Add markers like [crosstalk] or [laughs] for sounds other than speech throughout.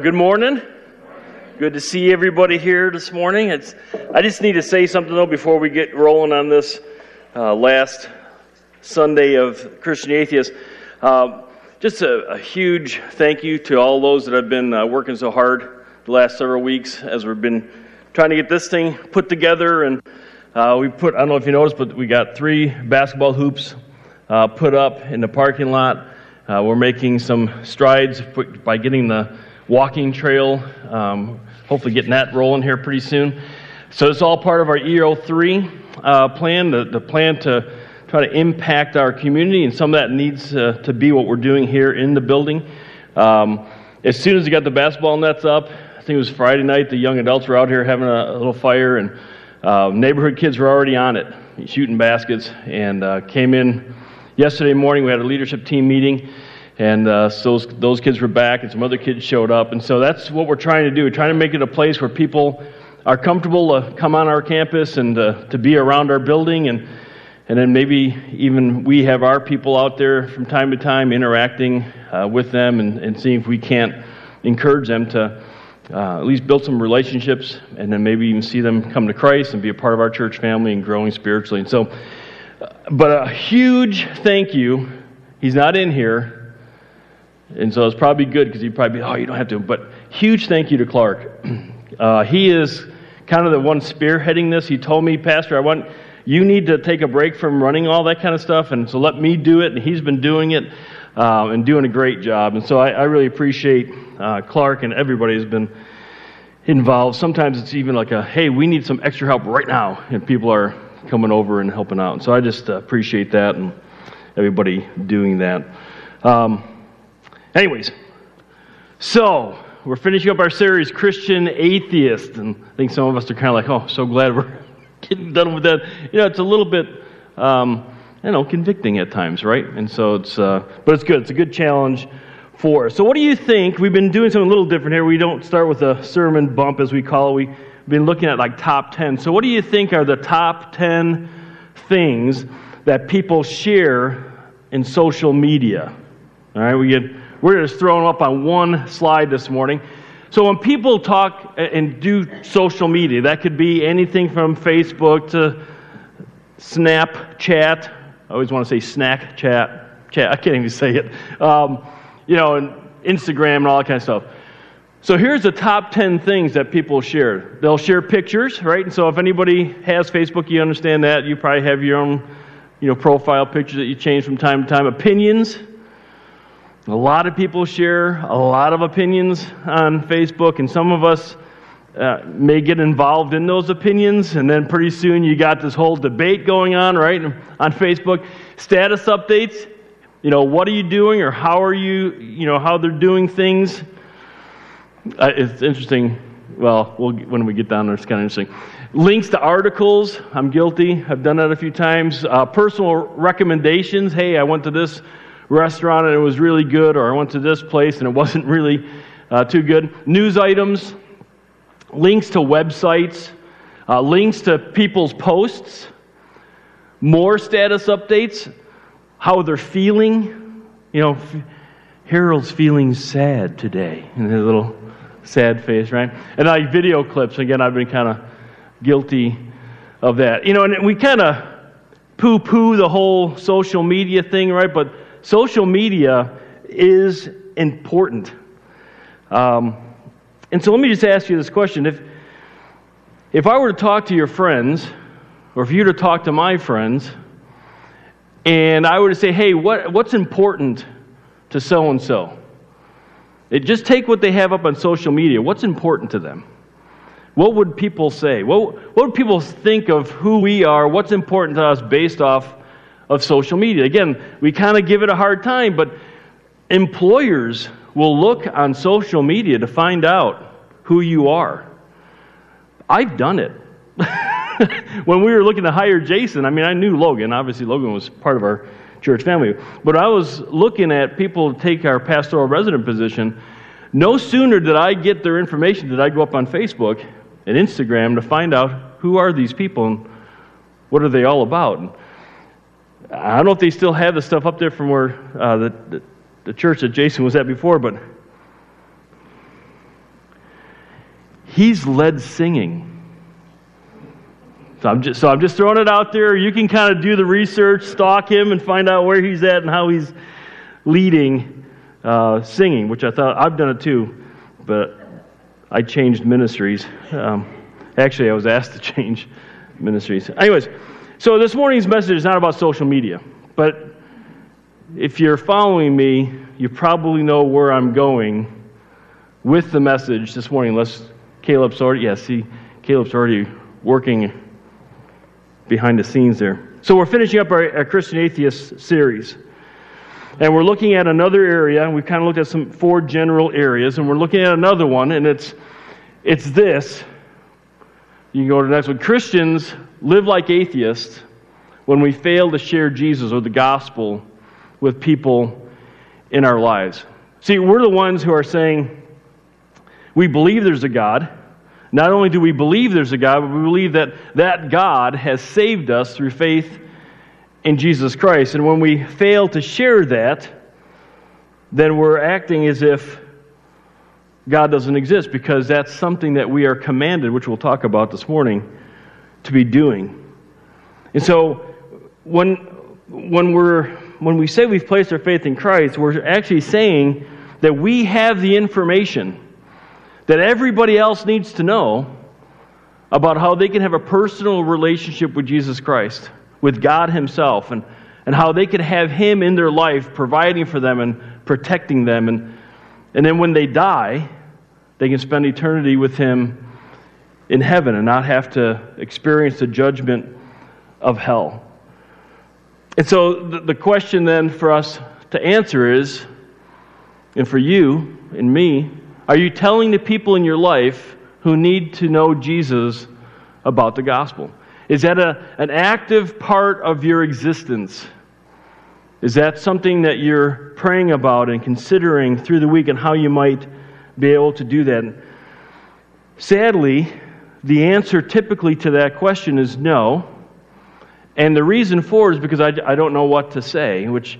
good morning. Good to see everybody here this morning. It's, I just need to say something though before we get rolling on this uh, last Sunday of Christian Atheist. Uh, just a, a, huge thank you to all those that have been uh, working so hard the last several weeks as we've been trying to get this thing put together. And uh, we put, I don't know if you noticed, but we got three basketball hoops uh, put up in the parking lot. Uh, we're making some strides by getting the walking trail, um, hopefully getting that rolling here pretty soon. So it's all part of our EO3 uh, plan, the, the plan to try to impact our community, and some of that needs uh, to be what we're doing here in the building. Um, as soon as we got the basketball nets up, I think it was Friday night, the young adults were out here having a, a little fire, and uh, neighborhood kids were already on it, shooting baskets, and uh, came in yesterday morning. We had a leadership team meeting and uh, so those, those kids were back, and some other kids showed up. And so that's what we're trying to do. We're trying to make it a place where people are comfortable to come on our campus and uh, to be around our building. And, and then maybe even we have our people out there from time to time interacting uh, with them and, and seeing if we can't encourage them to uh, at least build some relationships and then maybe even see them come to Christ and be a part of our church family and growing spiritually. And so, uh, but a huge thank you. He's not in here and so it's probably good because he'd probably be, oh, you don't have to. But huge thank you to Clark. [clears throat] Uh, he is kind of the one spearheading this. He told me, Pastor, I want you need to take a break from running all that kind of stuff, and so let me do it. And he's been doing it uh, and doing a great job. And so I, I really appreciate uh, Clark and everybody has been involved. Sometimes it's even like a, hey, we need some extra help right now, and people are coming over and helping out. And so I just uh, appreciate that and everybody doing that. Um, Anyways, so we're finishing up our series, Christian Atheist, and I think some of us are kind of like, oh, so glad we're [laughs] getting done with that. You know, it's a little bit, um, you know, convicting at times, right? And so it's, uh, but it's good. It's a good challenge for us. So, what do you think? We've been doing something a little different here. We don't start with a sermon bump, as we call it. We've been looking at like top 10. So, what do you think are the top 10 things that people share in social media? All right, we get we're just throwing up on one slide this morning. So when people talk and do social media, that could be anything from Facebook to Snapchat. I always want to say snack chat. chat. I can't even say it. Um, you know, and Instagram and all that kind of stuff. So here's the top 10 things that people share. They'll share pictures, right? And so if anybody has Facebook, you understand that. You probably have your own, you know, profile pictures that you change from time to time. Opinions, a lot of people share a lot of opinions on Facebook, and some of us uh, may get involved in those opinions, and then pretty soon you got this whole debate going on, right, on Facebook. Status updates, you know, what are you doing, or how are you, you know, how they're doing things. Uh, it's interesting. Well, when we get down there, it's kind of interesting. Links to articles, I'm guilty. I've done that a few times. Uh, personal recommendations. Hey, I went to this restaurant and it was really good, or I went to this place and it [laughs] wasn't really uh, too good. News items, links to websites, uh, links to people's posts, more status updates, how they're feeling. You know, Harold's feeling sad today, and his little sad face, right? And like video clips. Again, I've been kind of guilty of that. You know, and we kind of poo poo the whole social media thing, right? But social media is important. Um, and so let me just ask you this question. If, if I were to talk to your friends, or if you were to talk to my friends, and I were to say, hey, what, what's important to so and so? Just take what they have up on social media. What's important to them? What would people say? What, what would people think of who we are? What's important to us based off of social media. Again, we kind of give it a hard time, but employers will look on social media to find out who you are. I've done it. [laughs] when we were looking to hire Jason, I mean, I knew Logan. Obviously, Logan was part of our church family. But I was looking at people to take our pastoral resident position. No sooner did I get their information did I go up on Facebook and Instagram to find out who are these people and what are they all about. I don't know if they still have the stuff up there from where uh, the, the, the church that Jason was at before, but he's led singing. So I'm just, so I'm just throwing it out there. You can kind of do the research, stalk him, and find out where he's at and how he's leading uh, singing, which I thought I've done it too, but I changed ministries. Um, actually, I was asked to [laughs] change ministries. Anyways, so this morning's message is not about social media, but if you're following me, you probably know where I'm going with the message this morning. Unless Caleb's already, yeah, see, Caleb's already working behind the scenes there. So we're finishing up our, our Christian Atheist series. And we're looking at another area. We've kind of looked at some four general areas, and we're looking at another one, and it's it's this. You can go to the next one. Christians live like atheists when we fail to share Jesus or the gospel with people in our lives. See, we're the ones who are saying we believe there's a God. Not only do we believe there's a God, but we believe that that God has saved us through faith in Jesus Christ. And when we fail to share that, then we're acting as if God doesn't exist because that's something that we are commanded, which we'll talk about this morning, to be doing. And so when, when, we're, when we say we've placed our faith in Christ, we're actually saying that we have the information that everybody else needs to know about how they can have a personal relationship with Jesus Christ, with God Himself, and, and how they can have Him in their life, providing for them and protecting them. And, and then when they die, they can spend eternity with Him in heaven and not have to experience the judgment of hell. And so the, question then for us to answer is, and for you and me, are you telling the people in your life who need to know Jesus about the gospel? Is that a, an active part of your existence? Is that something that you're praying about and considering through the week and how you might be able to do that? Sadly, the answer typically to that question is no. And the reason for is because I, I don't know what to say, which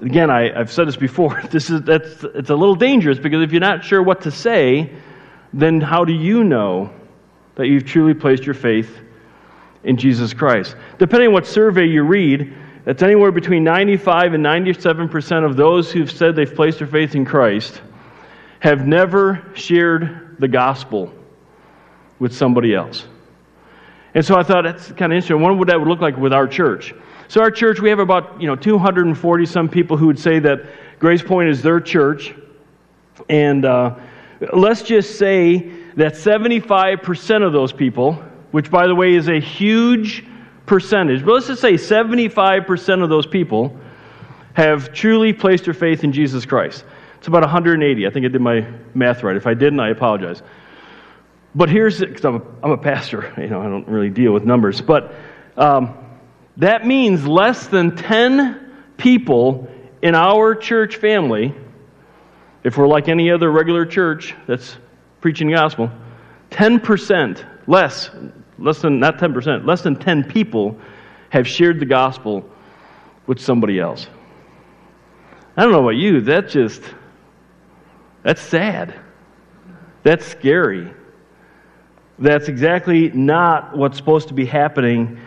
again, I, have said this before. [laughs] This is that's it's a little dangerous because if you're not sure what to say, then how do you know that you've truly placed your faith in Jesus Christ? Depending on what survey you read, it's anywhere between 95 and 97 percent of those who've said they've placed their faith in Christ have never shared the gospel with somebody else. And so I thought that's kind of interesting. I wonder what that would look like with our church. So our church, we have about you know 240 some people who would say that Grace Point is their church, and uh, let's just say that 75% of those people, which by the way is a huge percentage, but let's just say 75% of those people have truly placed their faith in Jesus Christ. It's about 180. I think I did my math right. If I didn't, I apologize. But here's it, because I'm, I'm, a pastor, you know, I don't really deal with numbers, but. Um, that means less than 10 people in our church family, if we're like any other regular church that's preaching the gospel, 10% less, less than, not 10%, less than 10 people have shared the gospel with somebody else. I don't know about you, that just, that's sad. That's scary. That's exactly not what's supposed to be happening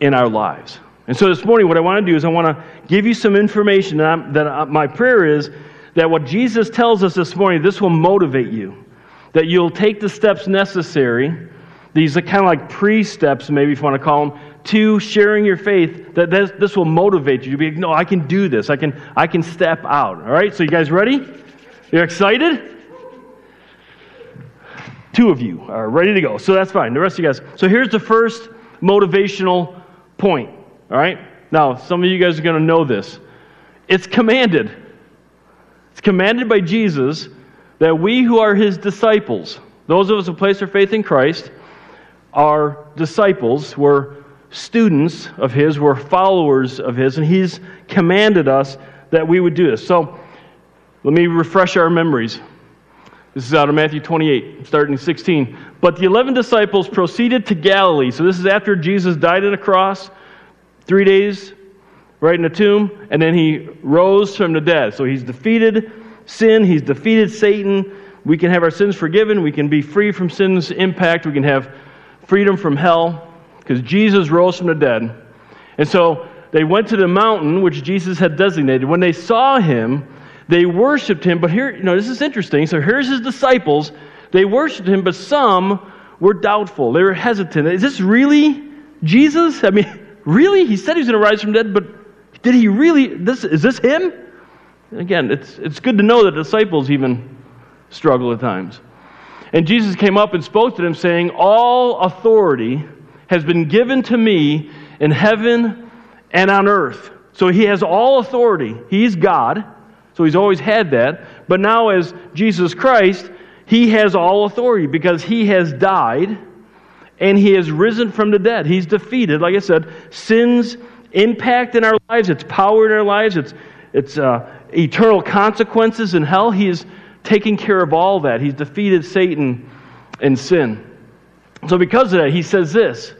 in our lives. And so this morning, what I want to do is I want to give you some information that, that my prayer is that what Jesus tells us this morning, this will motivate you. That you'll take the steps necessary, these are kind of like pre steps, maybe if you want to call them, to sharing your faith, that this, this will motivate you to be, like, no, I can do this. I can, I can step out. All right, so you guys ready? You're excited? Two of you are ready to go. So that's fine. The rest of you guys. So here's the first motivational point. All right? Now, some of you guys are going to know this. It's commanded. It's commanded by Jesus that we who are his disciples, those of us who place our faith in Christ, are disciples, we're students of his, we're followers of his, and he's commanded us that we would do this. So, let me refresh our memories. This is out of Matthew 28, starting 16. But the 11 disciples proceeded to Galilee. So this is after Jesus died on a cross, three days, right in the tomb, and then he rose from the dead. So he's defeated sin, he's defeated Satan, we can have our sins forgiven, we can be free from sin's impact, we can have freedom from hell, because Jesus rose from the dead. And so they went to the mountain which Jesus had designated. When they saw him, they worshiped him. But here, you know, this is interesting. So here's his disciples. They worshiped him, but some were doubtful. They were hesitant. Is this really Jesus? I mean, [laughs] really? He said he was going to rise from dead, but did he really? This, is this him? Again, it's, it's good to know that disciples even struggle at times. And Jesus came up and spoke to them, saying, All authority has been given to me in heaven and on earth. So he has all authority. He's God, so he's always had that. But now, as Jesus Christ, he has all authority because he has died and he has risen from the dead. He's defeated, like I said, sin's impact in our lives, its power in our lives, its, its uh, eternal consequences in hell. He is taking care of all that. He's defeated Satan and sin. So, because of that, he says this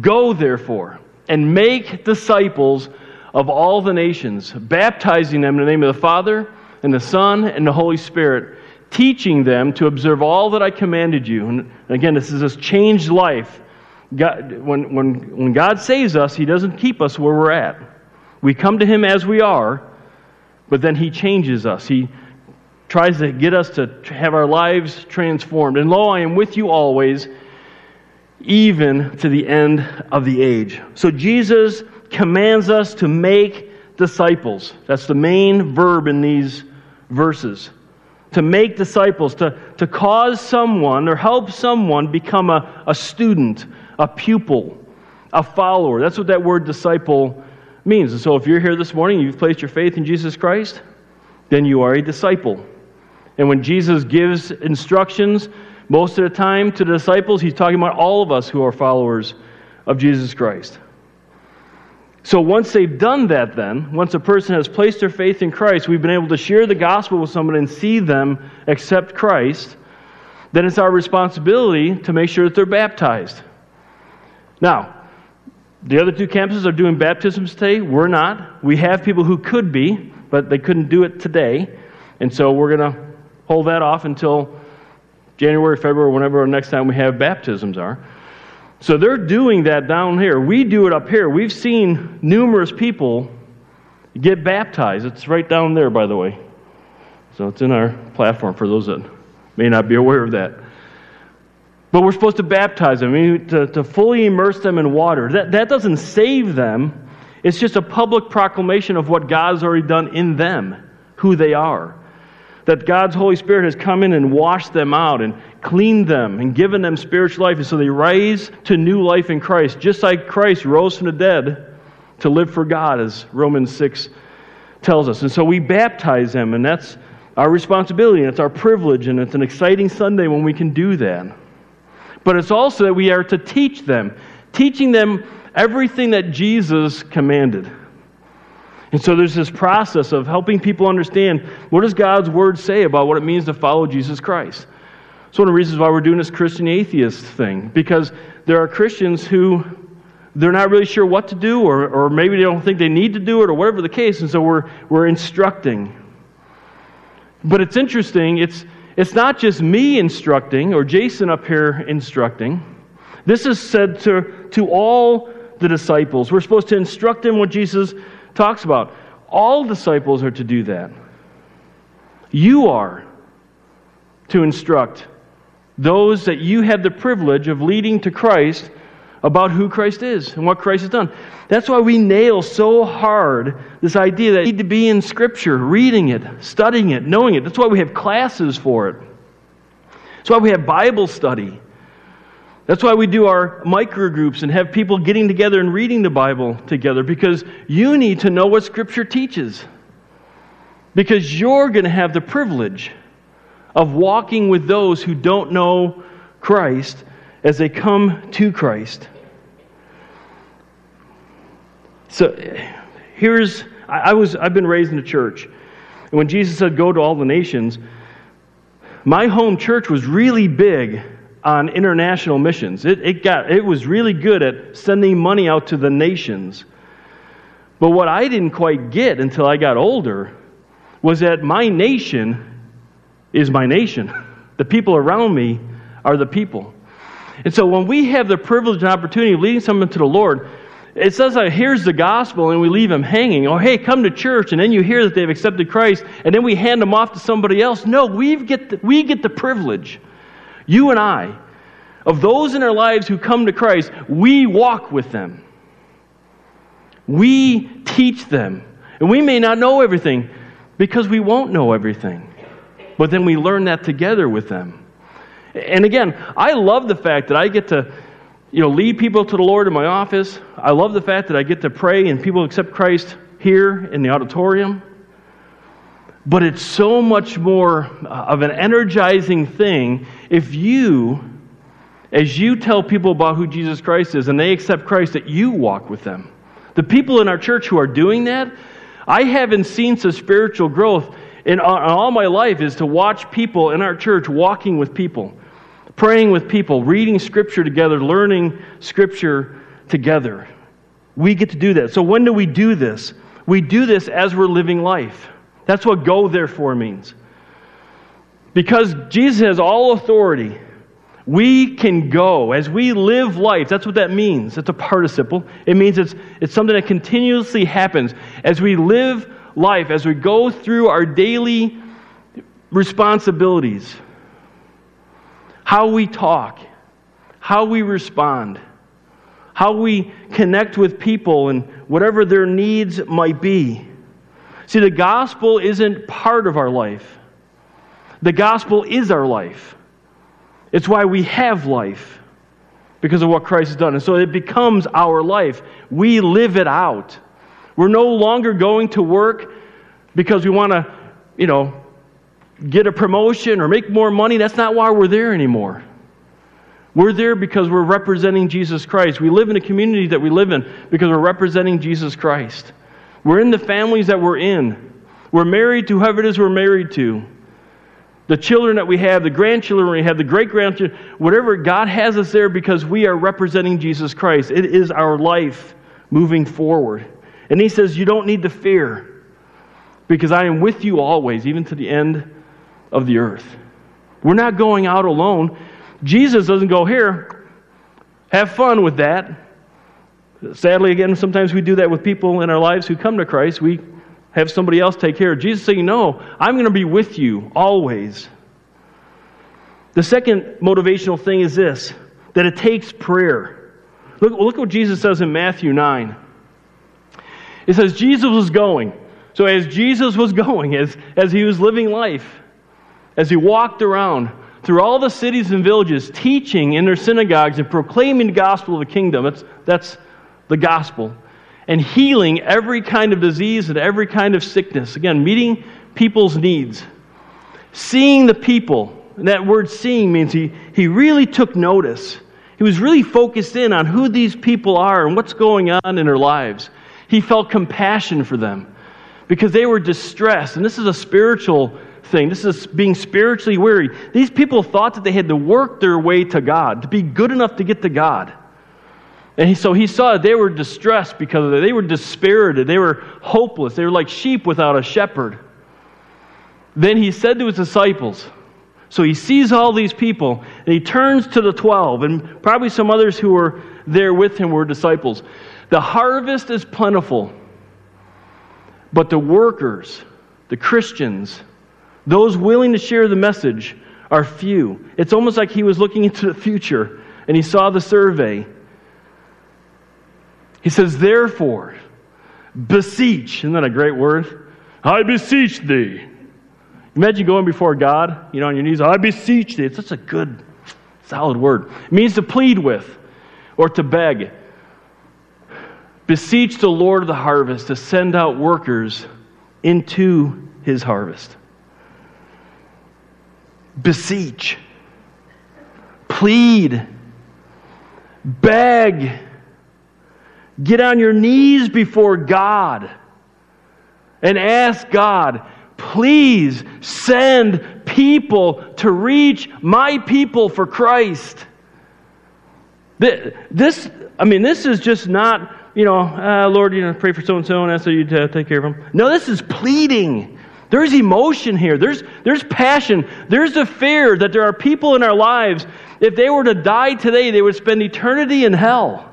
Go, therefore, and make disciples of all the nations, baptizing them in the name of the Father, and the Son, and the Holy Spirit, teaching them to observe all that I commanded you. And again, this is this changed life. God, when, when, when God saves us, He doesn't keep us where we're at. We come to Him as we are, but then He changes us. He tries to get us to have our lives transformed. And lo, I am with you always even to the end of the age. So Jesus commands us to make disciples. That's the main verb in these verses. To make disciples, to, to cause someone or help someone become a, a student, a pupil, a follower. That's what that word disciple means. And so if you're here this morning, you've placed your faith in Jesus Christ, then you are a disciple. And when Jesus gives instructions, most of the time to the disciples, he's talking about all of us who are followers of Jesus Christ. So once they've done that, then, once a person has placed their faith in Christ, we've been able to share the gospel with someone and see them accept Christ, then it's our responsibility to make sure that they're baptized. Now, the other two campuses are doing baptisms today. We're not. We have people who could be, but they couldn't do it today. And so we're going to hold that off until January, February, whenever next time we have baptisms are. So they're doing that down here. We do it up here. We've seen numerous people get baptized. It's right down there, by the way. So it's in our platform for those that may not be aware of that. But we're supposed to baptize them, I mean, to, to fully immerse them in water. That, that doesn't save them, it's just a public proclamation of what God's already done in them, who they are that God's Holy Spirit has come in and washed them out and cleaned them and given them spiritual life. And so they rise to new life in Christ, just like Christ rose from the dead to live for God, as Romans 6 tells us. And so we baptize them, and that's our responsibility, and it's our privilege, and it's an exciting Sunday when we can do that. But it's also that we are to teach them, teaching them everything that Jesus commanded. And so there's this process of helping people understand what does God's word say about what it means to follow Jesus Christ. It's one of the reasons why we're doing this Christian atheist thing, because there are Christians who they're not really sure what to do, or, or maybe they don't think they need to do it, or whatever the case, and so we're, we're instructing. But it's interesting, it's, it's not just me instructing, or Jason up here instructing. This is said to, to all the disciples. We're supposed to instruct them what Jesus talks about. All disciples are to do that. You are to instruct those that you have the privilege of leading to Christ about who Christ is and what Christ has done. That's why we nail so hard this idea that you need to be in Scripture, reading it, studying it, knowing it. That's why we have classes for it. That's why we have Bible study. That's why we do our micro groups and have people getting together and reading the Bible together because you need to know what Scripture teaches. Because you're going to have the privilege of walking with those who don't know Christ as they come to Christ. So here's I was I've been raised in a church. And when Jesus said go to all the nations, my home church was really big on international missions. It, it, got, it was really good at sending money out to the nations. But what I didn't quite get until I got older was that my nation is my nation. [laughs] The people around me are the people. And so when we have the privilege and opportunity of leading someone to the Lord, it says that here's the gospel and we leave them hanging. Or hey, come to church, and then you hear that they've accepted Christ, and then we hand them off to somebody else. No, we get the, we get the privilege, you and I, of those in our lives who come to Christ. We walk with them. We teach them. And we may not know everything because we won't know everything. But then we learn that together with them. And again, I love the fact that I get to you know, lead people to the Lord in my office. I love the fact that I get to pray and people accept Christ here in the auditorium. But it's so much more uh, of an energizing thing if you, as you tell people about who Jesus Christ is and they accept Christ, that you walk with them. The people in our church who are doing that, I haven't seen such spiritual growth Uh, in all my life is to watch people in our church walking with people, praying with people, reading Scripture together, learning Scripture together. We get to do that. So, when do we do this? We do this as we're living life. That's what go therefore means. Because Jesus has all authority, we can go as we live life. That's what that means. It's a participle. It means it's, it's something that continuously happens. As we live life, as we go through our daily responsibilities, how we talk, how we respond, how we connect with people and whatever their needs might be. See, the gospel isn't part of our life, the gospel is our life. It's why we have life because of what Christ has done. And so it becomes our life. We live it out. We're no longer going to work because we want to, you know, get a promotion or make more money. That's not why we're there anymore. We're there because we're representing Jesus Christ. We live in a community that we live in because we're representing Jesus Christ. We're in the families that we're in. We're married to whoever it is we're married to. The children that we have, the grandchildren we have, the great grandchildren, whatever, God has us there because we are representing Jesus Christ. It is our life moving forward. And he says, You don't need to fear because I am with you always, even to the end of the earth. We're not going out alone. Jesus doesn't go, Here, have fun with that. Sadly, again, sometimes we do that with people in our lives who come to Christ. We have somebody else take care of Jesus saying, No, I'm going to be with you always. The second motivational thing is this that it takes prayer. Look, look what Jesus says in Matthew 9. It says Jesus was going. So as Jesus was going, as, as he was living life, as he walked around through all the cities and villages, teaching in their synagogues and proclaiming the gospel of the kingdom, that's, that's the gospel, and healing every kind of disease and every kind of sickness. Again, meeting people's needs. Seeing the people. And that word seeing means he, he really took notice. He was really focused in on who these people are and what's going on in their lives. He felt compassion for them because they were distressed. And this is a spiritual thing. This is being spiritually weary. These people thought that they had to work their way to God, to be good enough to get to God. And he, so he saw they were distressed because of it. They were dispirited. They were hopeless. They were like sheep without a shepherd. Then he said to his disciples, so he sees all these people, and he turns to the twelve, and probably some others who were there with him were disciples. The harvest is plentiful, but the workers, the Christians, those willing to share the message, are few. It's almost like he was looking into the future and he saw the survey. He says, Therefore, beseech. Isn't that a great word? I beseech thee. Imagine going before God, you know, on your knees. I beseech thee. It's such a good, solid word. It means to plead with or to beg. Beseech the Lord of the harvest to send out workers into his harvest. Beseech, plead, beg, get on your knees before God and ask God, please send people to reach my people for Christ. This, I mean, this is just not you know, uh, Lord, you know, pray for so and so and ask you to take care of them. No, this is pleading. There's emotion here. There's, there's passion. There's a fear that there are people in our lives, if they were to die today, they would spend eternity in hell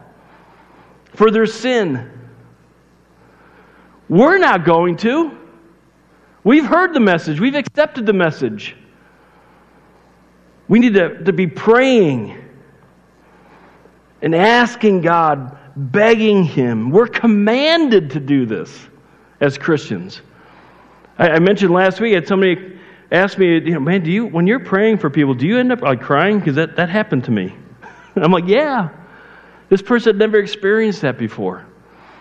for their sin. We're not going to. We've heard the message, we've accepted the message. We need to, to be praying and asking God, begging Him. We're commanded to do this as Christians. I, I mentioned last week, I had somebody ask me, you know, man, do you, when you're praying for people, do you end up like crying? Because that, that happened to me. [laughs] I'm like, yeah. This person had never experienced that before.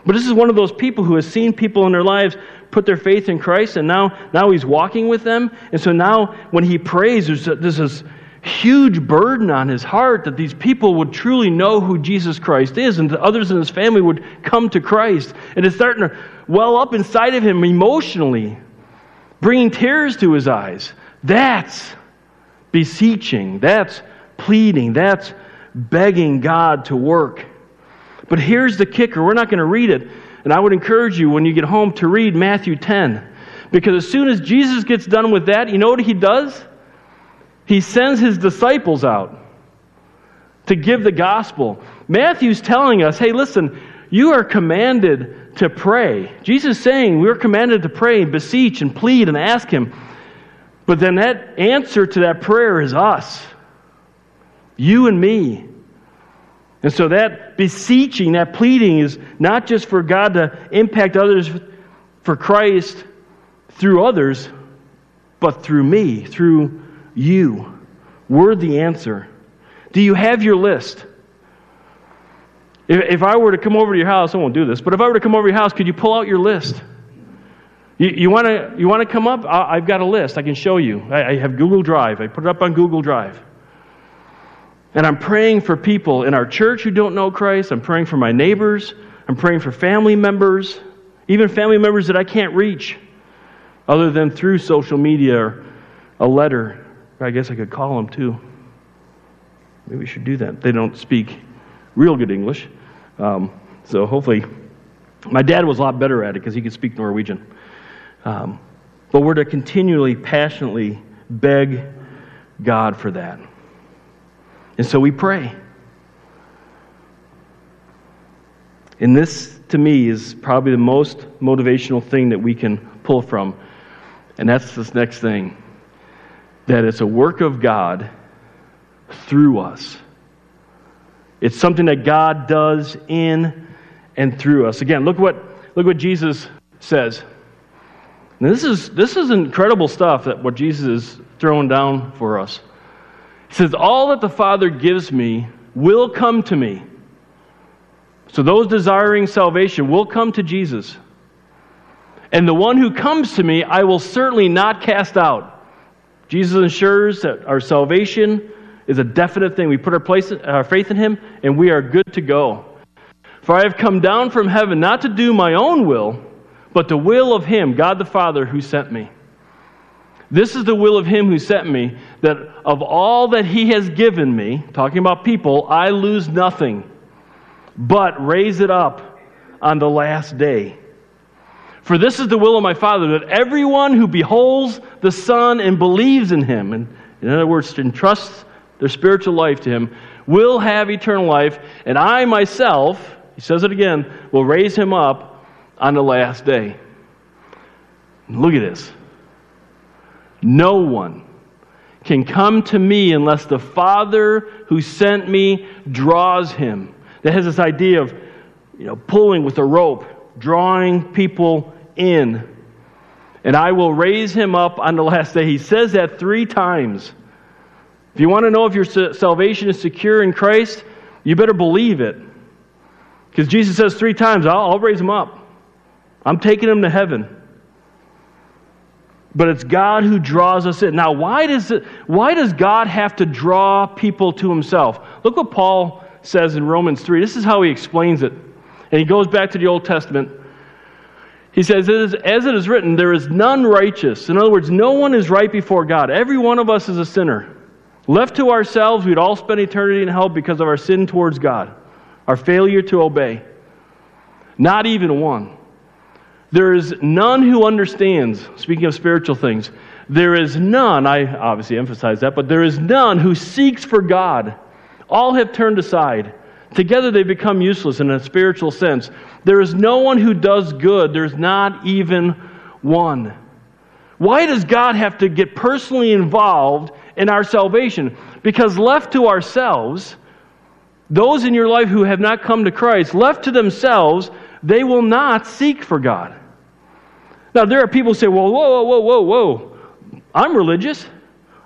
But this is one of those people who has seen people in their lives put their faith in Christ, and now, now he's walking with them. And so now, when he prays, there's, this huge burden on his heart that these people would truly know who Jesus Christ is, and that others in his family would come to Christ. And it's starting to well up inside of him emotionally bringing tears to his eyes. That's beseeching. That's pleading. That's begging God to work. But here's the kicker we're not going to read it. And I would encourage you when you get home to read Matthew 10. Because as soon as Jesus gets done with that, you know what he does? He sends his disciples out to give the gospel. Matthew's telling us hey, listen, you are commanded to pray. Jesus is saying we're commanded to pray and beseech and plead and ask Him. But then that answer to that prayer is us, you and me. And so that beseeching, that pleading is not just for God to impact others for Christ through others, but through me, through you. We're the answer. Do you have your list? If, if I were to come over to your house, I won't do this, but if I were to come over to your house, could you pull out your list? You, you want to you wanna come up? I, have got a list. I can show you. I, I have Google Drive. I put it up on Google Drive. And I'm praying for people in our church who don't know Christ. I'm praying for my neighbors. I'm praying for family members, even family members that I can't reach other than through social media or a letter. I guess I could call them too. Maybe we should do that. They don't speak real good English. Um, so hopefully, my dad was a lot better at it because he could speak Norwegian. Um, but we're to continually, passionately beg God for that. And so we pray. And this, to me, is probably the most motivational thing that we can pull from. And that's this next thing that it's a work of God through us. It's something that God does in and through us. Again, look what, look what Jesus says. Now, this is, this is incredible stuff that what Jesus is throwing down for us. He says, All that the Father gives me will come to me. So those desiring salvation will come to Jesus. And the one who comes to me, I will certainly not cast out. Jesus ensures that our salvation is a definite thing. We put our, place, our faith in Him, and we are good to go. For I have come down from heaven not to do my own will, but the will of Him, God the Father, who sent me. This is the will of Him who sent me, that of all that He has given me, talking about people, I lose nothing, but raise it up on the last day. For this is the will of my Father, that everyone who beholds the Son and believes in Him, and in other words, entrusts their spiritual life to him, will have eternal life, and I myself, he says it again, will raise him up on the last day. Look at this. No one can come to me unless the Father who sent me draws him. That has this idea of you know, pulling with a rope, drawing people in. And I will raise him up on the last day. He says that three times. If you want to know if your salvation is secure in Christ, you better believe it. Because Jesus says three times, I'll, I'll raise him up. I'm taking him to heaven. But it's God who draws us in. Now, why does, it, why does God have to draw people to himself? Look what Paul says in Romans 3. This is how he explains it. And he goes back to the Old Testament. He says, As it is written, there is none righteous. In other words, no one is right before God. Every one of us is a sinner. Left to ourselves, we'd all spend eternity in hell because of our sin towards God, our failure to obey. Not even one. There is none who understands, speaking of spiritual things, there is none, I obviously emphasize that, but there is none who seeks for God. All have turned aside. Together they become useless in a spiritual sense. There is no one who does good, there's not even one. Why does God have to get personally involved in our salvation? Because left to ourselves, those in your life who have not come to Christ, left to themselves, they will not seek for God. Now, there are people who say, well, whoa, whoa, whoa, whoa, whoa. I'm religious.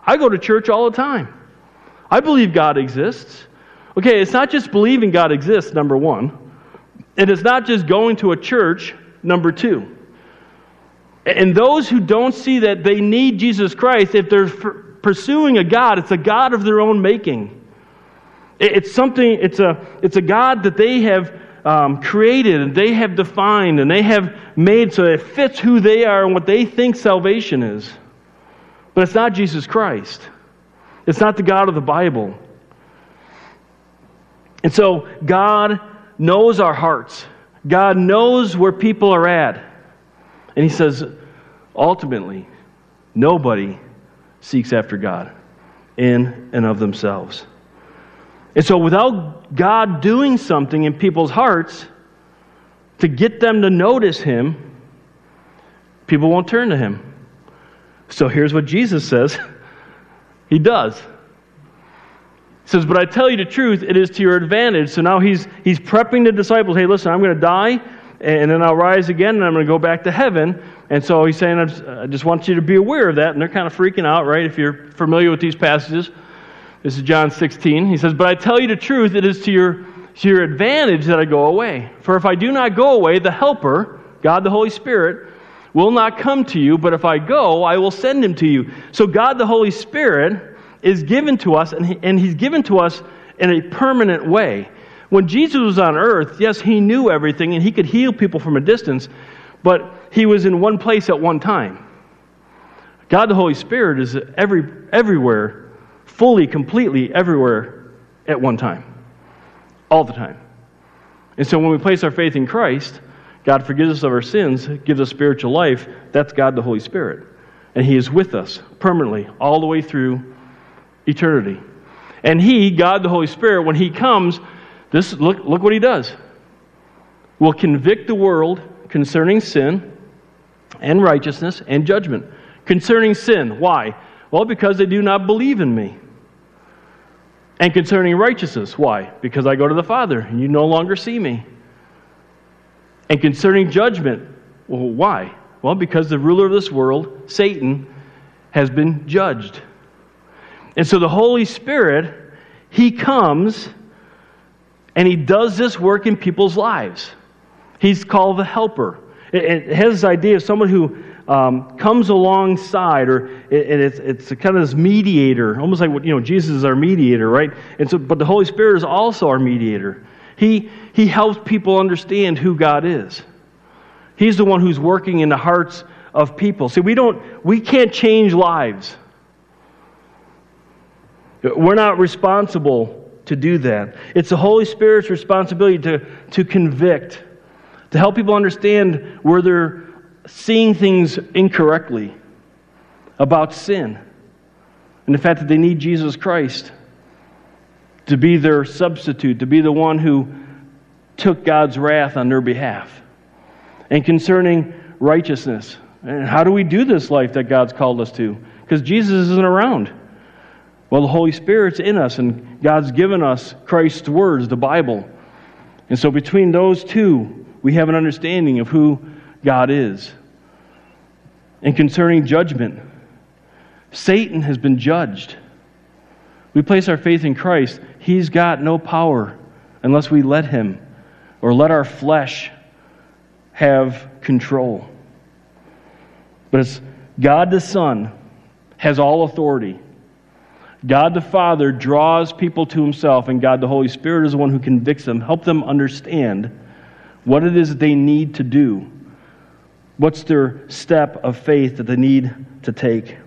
I go to church all the time. I believe God exists. Okay, it's not just believing God exists, number one. It is not just going to a church, number two. And those who don't see that they need Jesus Christ, if they're pursuing a God, it's a God of their own making. It's something, it's a, it's a God that they have um, created and they have defined and they have made so it fits who they are and what they think salvation is. But it's not Jesus Christ, it's not the God of the Bible. And so God knows our hearts, God knows where people are at. And He says, ultimately, nobody seeks after God in and of themselves. And so, without God doing something in people's hearts to get them to notice Him, people won't turn to Him. So, here's what Jesus says [laughs] He does. Says, But I tell you the truth, it is to your advantage. So now he's, he's prepping the disciples hey, listen, I'm going to die, and then I'll rise again, and I'm going to go back to heaven. And so he's saying, I just want you to be aware of that. And they're kind of freaking out, right, if you're familiar with these passages. This is John 16. He says, But I tell you the truth, it is to your, to your advantage that I go away. For if I do not go away, the Helper, God the Holy Spirit, will not come to you, but if I go, I will send him to you. So God the Holy Spirit is given to us, and, he, and he's given to us in a permanent way. When Jesus was on earth, yes, he knew everything and he could heal people from a distance, but he was in one place at one time. God the Holy Spirit is every, everywhere fully, completely, everywhere at one time. All the time. And so when we place our faith in Christ, God forgives us of our sins, gives us spiritual life. That's God the Holy Spirit. And He is with us permanently, all the way through eternity. And He, God the Holy Spirit, when He comes, this look, look what He does. Will convict the world concerning sin and righteousness and judgment. Concerning sin. Why? Well, because they do not believe in me. And concerning righteousness, why? Because I go to the Father and you no longer see me. And concerning judgment, well, why? Well, because the ruler of this world, Satan, has been judged. And so the Holy Spirit, He comes and He does this work in people's lives. He's called the helper. It, has this idea of someone who um, comes alongside, or it, it's, it's kind of this mediator, almost like you know, Jesus is our mediator, right? And so, but the Holy Spirit is also our mediator. He, he helps people understand who God is. He's the one who's working in the hearts of people. See, we don't, we can't change lives. We're not responsible to do that. It's the Holy Spirit's responsibility to, to convict, to help people understand where they're seeing things incorrectly about sin and the fact that they need Jesus Christ to be their substitute, to be the one who took God's wrath on their behalf. And concerning righteousness, and how do we do this life that God's called us to? Because Jesus isn't around. Well, the Holy Spirit's in us, and God's given us Christ's words, the Bible. And so, between those two, we have an understanding of who God is. And concerning judgment, Satan has been judged. We place our faith in Christ, he's got no power unless we let him or let our flesh have control. But it's God the Son has all authority. God the Father draws people to himself, and God the Holy Spirit is the one who convicts them, help them understand what it is that they need to do What's their step of faith that they need to take?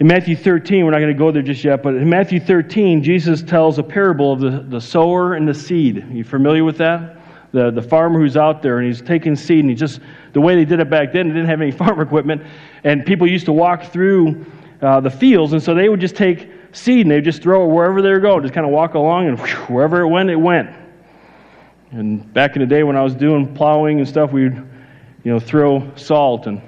In Matthew 13, we're not going to go there just yet, but in Matthew 13, Jesus tells a parable of the, the sower and the seed. Are you familiar with that? the, the farmer who's out there and he's taking seed and he just, the way they did it back then, they didn't have any [laughs] farm equipment. And people used to walk through uh, the fields. And so they would just take seed and they would just throw it wherever they were going, just kind of walk along and whew, wherever it went, it went. And back in the day when I was doing plowing and stuff, we'd, you know, throw salt. And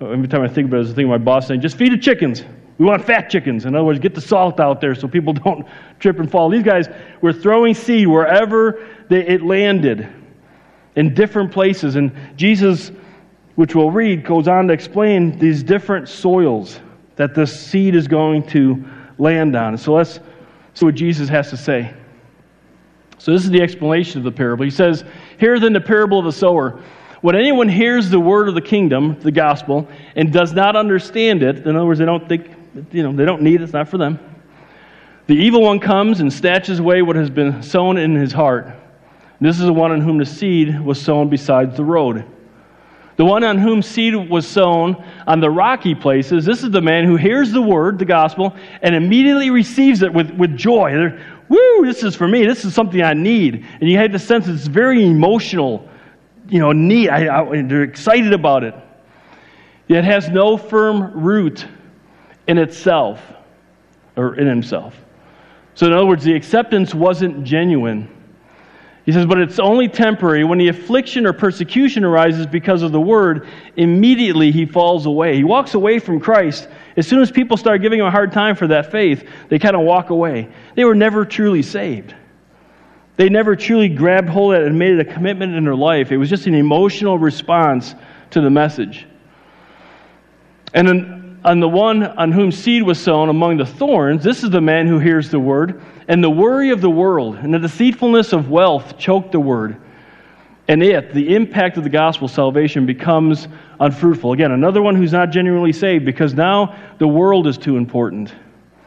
every time I think about it, I think of my boss saying, just feed the chickens. We want fat chickens. In other words, get the salt out there so people [laughs] don't trip and fall. These guys were throwing seed wherever they, it landed in different places. And Jesus, which we'll read, goes on to explain these different soils that the seed is going to land on. So let's see what Jesus has to say. So this is the explanation of the parable. He says, Hear then the parable of the sower. When anyone hears the word of the kingdom, the gospel, and does not understand it, in other words, they don't think you know, they don't need it, it's not for them. The evil one comes and snatches away what has been sown in his heart. This is the one in whom the seed was sown beside the road. The one on whom seed was sown on the rocky places, this is the man who hears the word, the gospel, and immediately receives it with, with joy. They're, Woo, this is for me. This is something I need. And you have the sense it's very emotional, you know, need. I, I, they're excited about it. It has no firm root in itself or in himself. So, in other words, the acceptance wasn't genuine. He says, but it's only temporary. When the affliction or persecution arises because of the word, immediately he falls away. He walks away from Christ. As soon as people start giving him a hard time for that faith, they kind of walk away. They were never truly saved. They never truly grabbed hold of it and made it a commitment in their life. It was just an emotional response to the message. And then on the one on whom seed was sown among the thorns, this is the man who hears the word, and the worry of the world and the deceitfulness of wealth choke the word. And it, the impact of the gospel salvation, becomes unfruitful. Again, another one who's not genuinely saved because now the world is too important.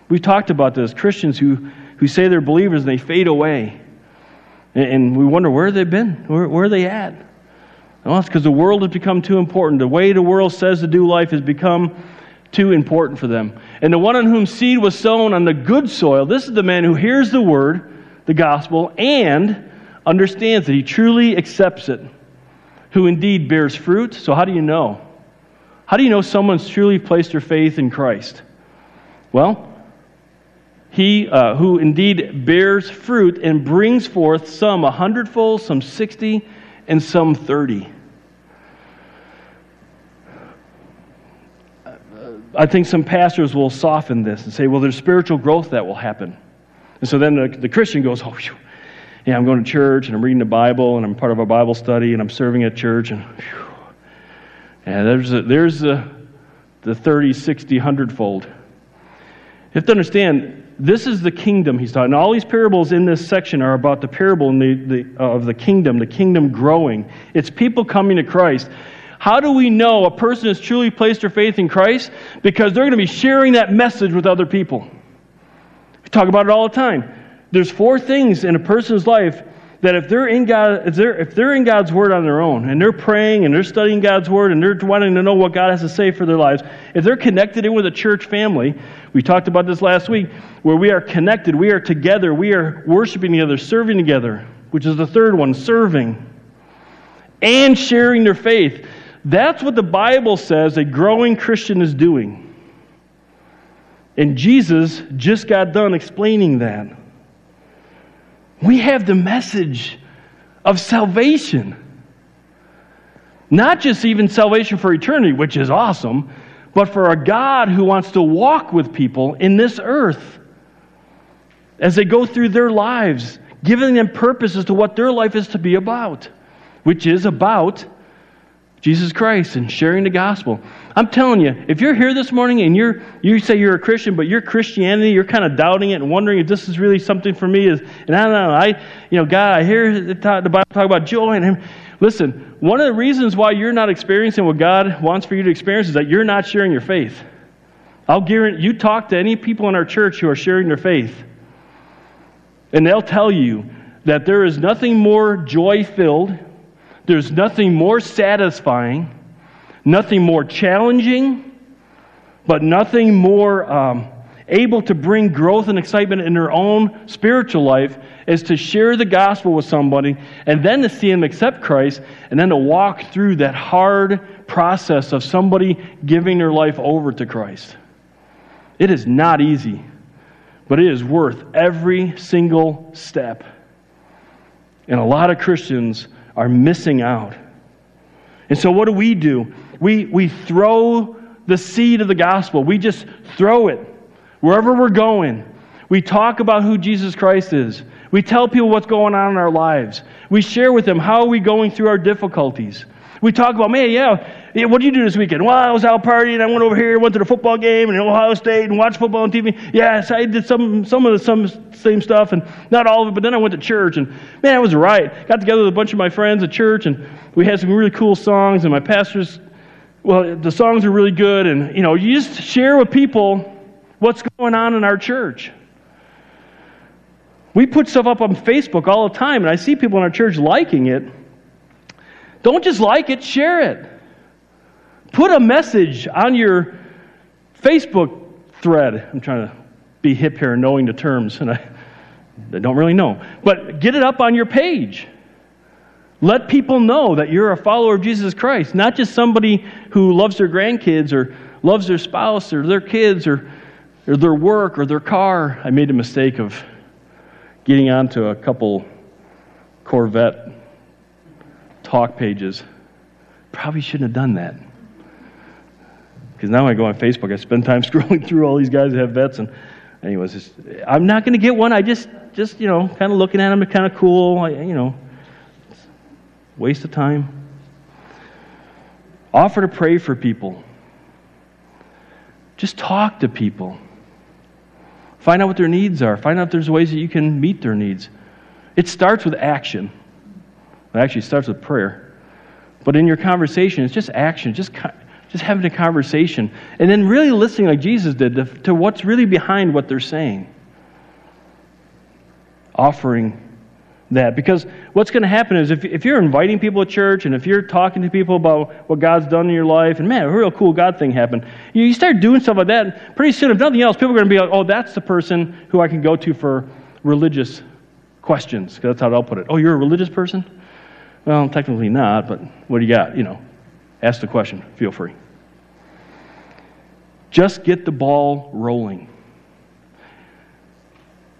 We've talked about this Christians who, who say they're believers and they fade away. And, and we wonder where they've been, where, where are they at? Well, it's because the world has become too important. The way the world says to do life has become too important for them. And the one on whom seed was sown on the good soil, this is the man who hears the word, the gospel, and understands it. he truly accepts it, who indeed bears fruit. So, how do you know? How do you know someone's truly placed their faith in Christ? Well, he uh, who indeed bears fruit and brings forth some a hundredfold, some sixty, and some thirty. I think some pastors will soften this and say, well, there's spiritual growth that will happen. And so then the, the Christian goes, oh, yeah, I'm going to church and I'm reading the Bible and I'm part of a Bible study and I'm serving at church. And, whew, and there's, a, there's a, the 30, 60, 100 fold. You have to understand, this is the kingdom he's talking. All these parables in this section are about the parable the, the, of the kingdom, the kingdom growing. It's people coming to Christ. How do we know a person has truly placed their faith in Christ? Because they're going to be sharing that message with other people. We talk about it all the time. There's four things in a person's life that if they're in God, if they're, if they're in God's Word on their own, and they're praying and they're studying God's Word and they're wanting to know what God has to say for their lives, if they're connected in with a church family, we talked about this last week, where we are connected, we are together, we are worshiping together, serving together, which is the third one, serving, and sharing their faith. That's what the Bible says a growing Christian is doing. And Jesus just got done explaining that. We have the message of salvation. Not just even salvation for eternity, which is awesome, but for a God who wants to walk with people in this earth as they go through their lives, giving them purpose as to what their life is to be about, which is about Jesus Christ and sharing the gospel. I'm telling you, if you're here this morning and you're you say you're a Christian, but your Christianity, you're kind of doubting it and wondering if this is really something for me, is and I don't know, I you know, God, I hear the, the Bible talk about joy and him. Listen, one of the reasons why you're not experiencing what God wants for you to experience is that you're not sharing your faith. I'll guarantee you talk to any people in our church who are sharing their faith, and they'll tell you that there is nothing more joy filled there's nothing more satisfying, nothing more challenging, but nothing more um, able to bring growth and excitement in their own spiritual life is to share the gospel with somebody and then to see them accept Christ and then to walk through that hard process of somebody giving their life over to Christ. It is not easy, but it is worth every single step. And a lot of Christians are missing out. And so, what do we do? We, we throw the seed of the gospel, we just throw it wherever we're going. We talk about who Jesus Christ is. We tell people what's going on in our lives. We share with them how are we going through our difficulties. We talk about, man, yeah, yeah, what did you do this weekend? Well, I was out partying. I went over here, went to the football game in Ohio State and watched football on TV. Yes, I did some some of the some same stuff and not all of it, but then I went to church and man, it was right. Got together with a bunch of my friends at church and we had some really cool songs and my pastors well, the songs are really good and you know, you just share with people what's going on in our church. We put stuff up on Facebook all the time, and I see people in our church liking it. Don't just like it, share it. Put a message on your Facebook thread. I'm trying to be hip here knowing the terms, and I, I don't really know. But get it up on your page. Let people know that you're a follower of Jesus Christ, not just somebody who loves their grandkids or loves their spouse or their kids or, or their work or their car. I made a mistake of getting onto a couple Corvette talk pages. Probably shouldn't have done that. Because now I go on Facebook, I spend time [laughs] scrolling through all these guys that have Vettes, and anyways, just, I'm not going to get one. I just, just you know, kind of looking at them, kind of cool. I, you know, waste of time. Offer to pray for people. Just talk to people. Find out what their needs are. Find out if there's ways that you can meet their needs. It starts with action. It actually starts with prayer. But in your conversation, it's just action, just, just having a conversation. And then really listening like Jesus did to, to what's really behind what they're saying. Offering that. Because what's going to happen is if, if you're inviting people to church and if you're talking to people about what God's done in your life, and man, a real cool God thing happened, you, you start doing stuff like that, pretty soon, if nothing else, people are going to be like, oh, that's the person who I can go to for religious questions. Because that's how they'll put it. Oh, you're a religious person? Well, technically not, but what do you got? You know, ask the question. Feel free. Just get the ball rolling.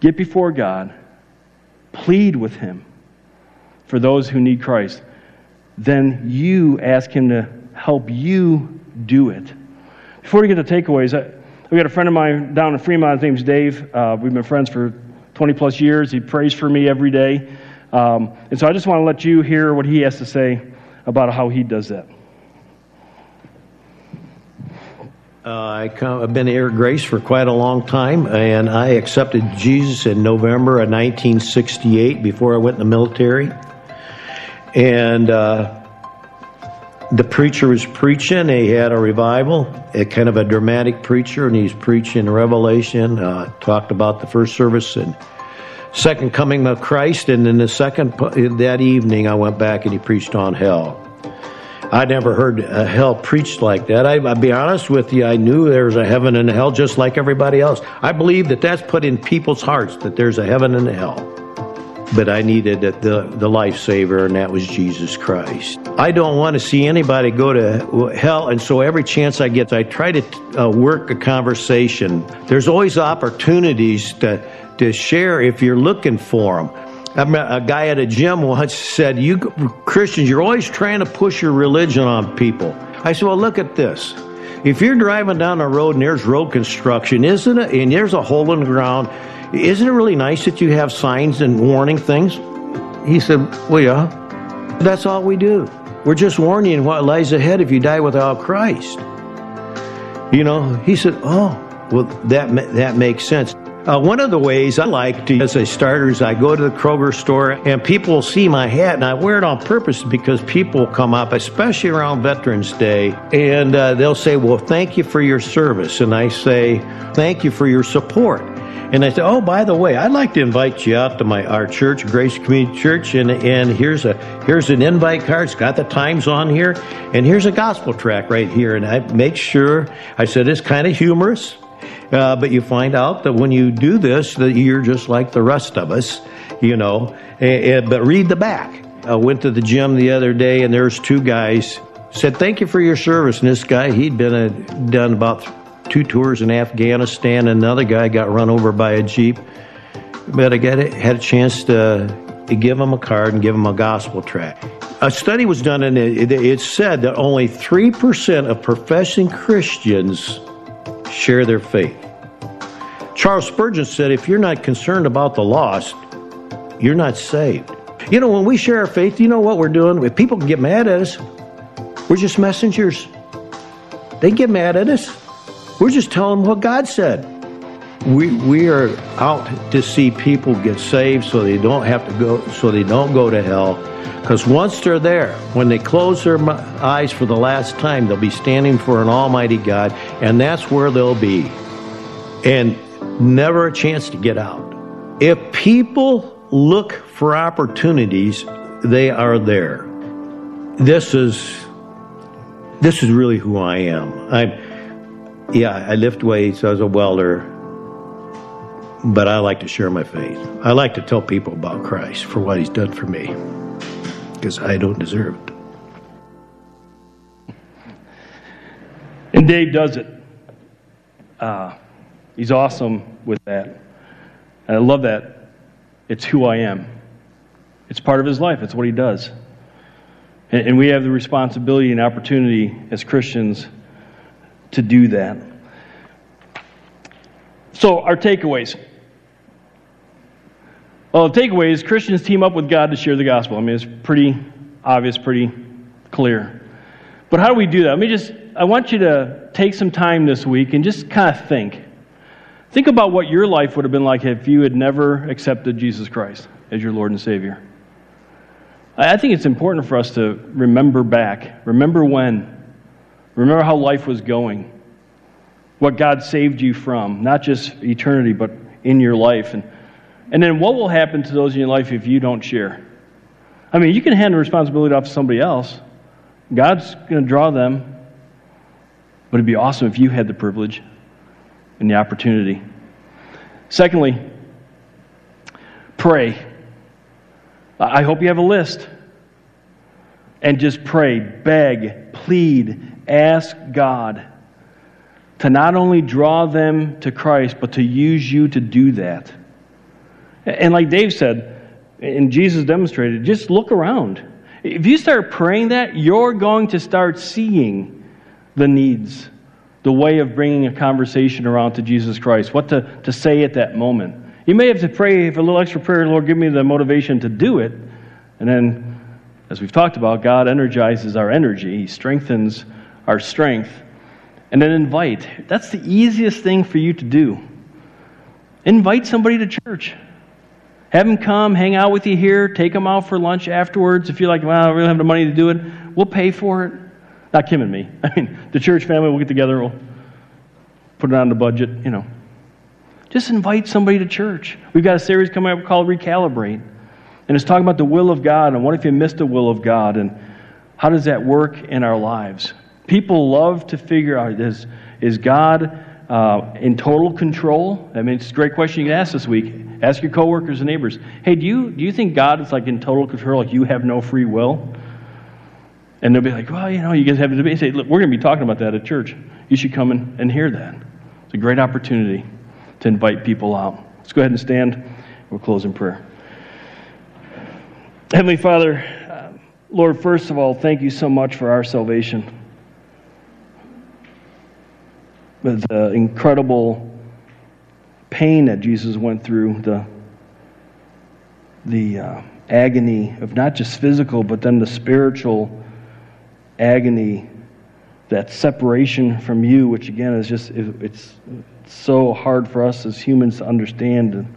Get before God plead with Him for those who need Christ, then you ask Him to help you do it. Before we get to takeaways, I, we got a friend of mine down in Fremont. His name's Dave. Uh, we've been friends for 20 plus years. He prays for me every day. Um, and so I just want to let you hear what he has to say about how he does that. Uh, I have been here at Grace for quite a long time, and I accepted Jesus in November of 1968 before I went in the military. And uh, the preacher was preaching. He had a revival, a kind of a dramatic preacher, and he's preaching Revelation. Uh, talked about the first service and second coming of Christ, and then the second that evening, I went back and he preached on hell. I never heard uh, hell preached like that. I, will be honest with you, I knew there was a heaven and a hell just like everybody else. I believe that that's put in people's hearts that there's a heaven and a hell. But I needed the, the lifesaver, and that was Jesus Christ. I don't want to see anybody go to hell, and so every chance I get, I try to uh, work a conversation. There's always opportunities to, to share if you're looking for them I met a guy at a gym once said, "You Christians, you're always trying to push your religion on people." I said, "Well, look at this. If you're driving down the road and there's road construction, isn't it? And there's a hole in the ground, isn't it really nice that you have signs and warning things?" He said, "Well, yeah. That's all we do. We're just warning you what lies ahead if you die without Christ." You know, he said, "Oh, well, that that makes sense." Uh, one of the ways I like to, as a starter, is I go to the Kroger store and people see my hat, and I wear it on purpose because people come up, especially around Veterans Day, and uh, they'll say, Well, thank you for your service. And I say, Thank you for your support. And I said, oh, by the way, I'd like to invite you out to my our church, Grace Community Church, and and here's a here's an invite card. It's got the times on here, and here's a gospel tract right here. And I make sure I said it's kind of humorous. Uh, but you find out that when you do this, that you're just like the rest of us, you know. And, and, but read the back. I went to the gym the other day, and there's two guys said, "Thank you for your service." And this guy, he'd been a, done about two tours in Afghanistan. Another guy got run over by a jeep. But I got had a chance to, to give him a card and give him a gospel tract. A study was done, and it, it said that only three percent of professing Christians share their faith. Charles Spurgeon said, if you're not concerned about the lost, you're not saved. You know, when we share our faith, you know what we're doing? If people get mad at us, we're just messengers. They get mad at us. We're just telling them what God said. We, we are out to see people get saved so they don't have to go, so they don't go to hell. Because once they're there, when they close their eyes for the last time, they'll be standing for an Almighty God, and that's where they'll be. And never a chance to get out. If people look for opportunities, they are there. This is this is really who I am. I'm yeah, I lift weights, I was a welder, but I like to share my faith. I like to tell people about Christ for what he's done for me because I don't deserve it. And Dave does it. Uh, he's awesome with that. And I love that. It's who I am. It's part of his life. It's what he does. And, and we have the responsibility and opportunity as Christians to do that. So, our takeaways. Well, the takeaway is Christians team up with God to share the gospel. I mean, it's pretty obvious, pretty clear. But how do we do that? Let me just, I want you to take some time this week and just kind of think. Think about what your life would have been like if you had never accepted Jesus Christ as your Lord and Savior. I think it's important for us to remember back. Remember when. Remember how life was going. What God saved you from, not just eternity, but in your life. And, and then what will happen to those in your life if you don't share? I mean, you can hand the responsibility off to somebody else. God's going to draw them. But it'd be awesome if you had the privilege and the opportunity. Secondly, pray. I hope you have a list. And just pray, beg, plead, ask God to not only draw them to Christ, but to use you to do that. And like Dave said, and Jesus demonstrated, just look around. If you start praying that, you're going to start seeing the needs, the way of bringing a conversation around to Jesus Christ, what to, to say at that moment. You may have to pray for a little extra prayer, Lord, give me the motivation to do it. And then, as we've talked about, God energizes our energy, He strengthens our strength. And then invite. That's the easiest thing for you to do. Invite somebody to church. Have them come, hang out with you here, take them out for lunch afterwards. If you're like, well, I don't really have the money to do it, we'll pay for it. Not Kim and me. [laughs] I mean, the church family we'll get together, we'll put it on the budget, you know. Just invite somebody to church. We've got a series coming up called Recalibrate. And it's talking about the will of God and what if you missed the will of God and how does that work in our lives? People love to figure out is, is God uh, in total control? I mean, it's a great question you can ask this week. Ask your coworkers and neighbors. Hey, do you, do you think God is like in total control, like you have no free will? And they'll be like, well, you know, you guys have a debate. Say, look, we're going to be talking about that at church. You should come and, and hear that. It's a great opportunity to invite people out. Let's go ahead and stand. We'll close in prayer. Heavenly Father, uh, Lord, first of all, thank you so much for our salvation. The incredible pain that Jesus went through, the, the uh, agony of not just physical, but then the spiritual agony, that separation from you, which again is just, it's so hard for us as humans to understand. And,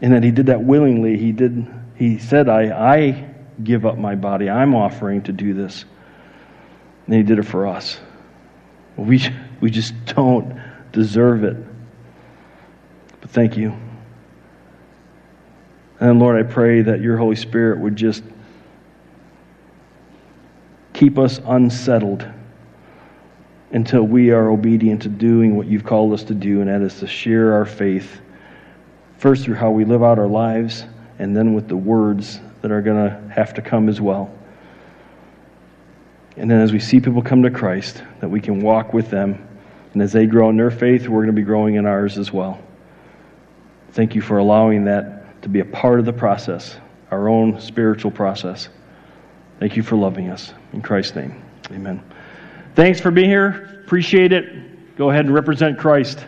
and that he did that willingly. He did. He said, "I, I give up my body. I'm offering to do this." And he did it for us. We we just don't deserve it. But thank you. And Lord, I pray that your Holy Spirit would just keep us unsettled until we are obedient to doing what you've called us to do, and that is to share our faith, first through how we live out our lives, and then with the words that are going to have to come as well. And then as we see people come to Christ, that we can walk with them. And as they grow in their faith, we're going to be growing in ours as well. Thank you for allowing that to be a part of the process, our own spiritual process. Thank you for loving us. In Christ's name, amen. Thanks for being here. Appreciate it. Go ahead and represent Christ.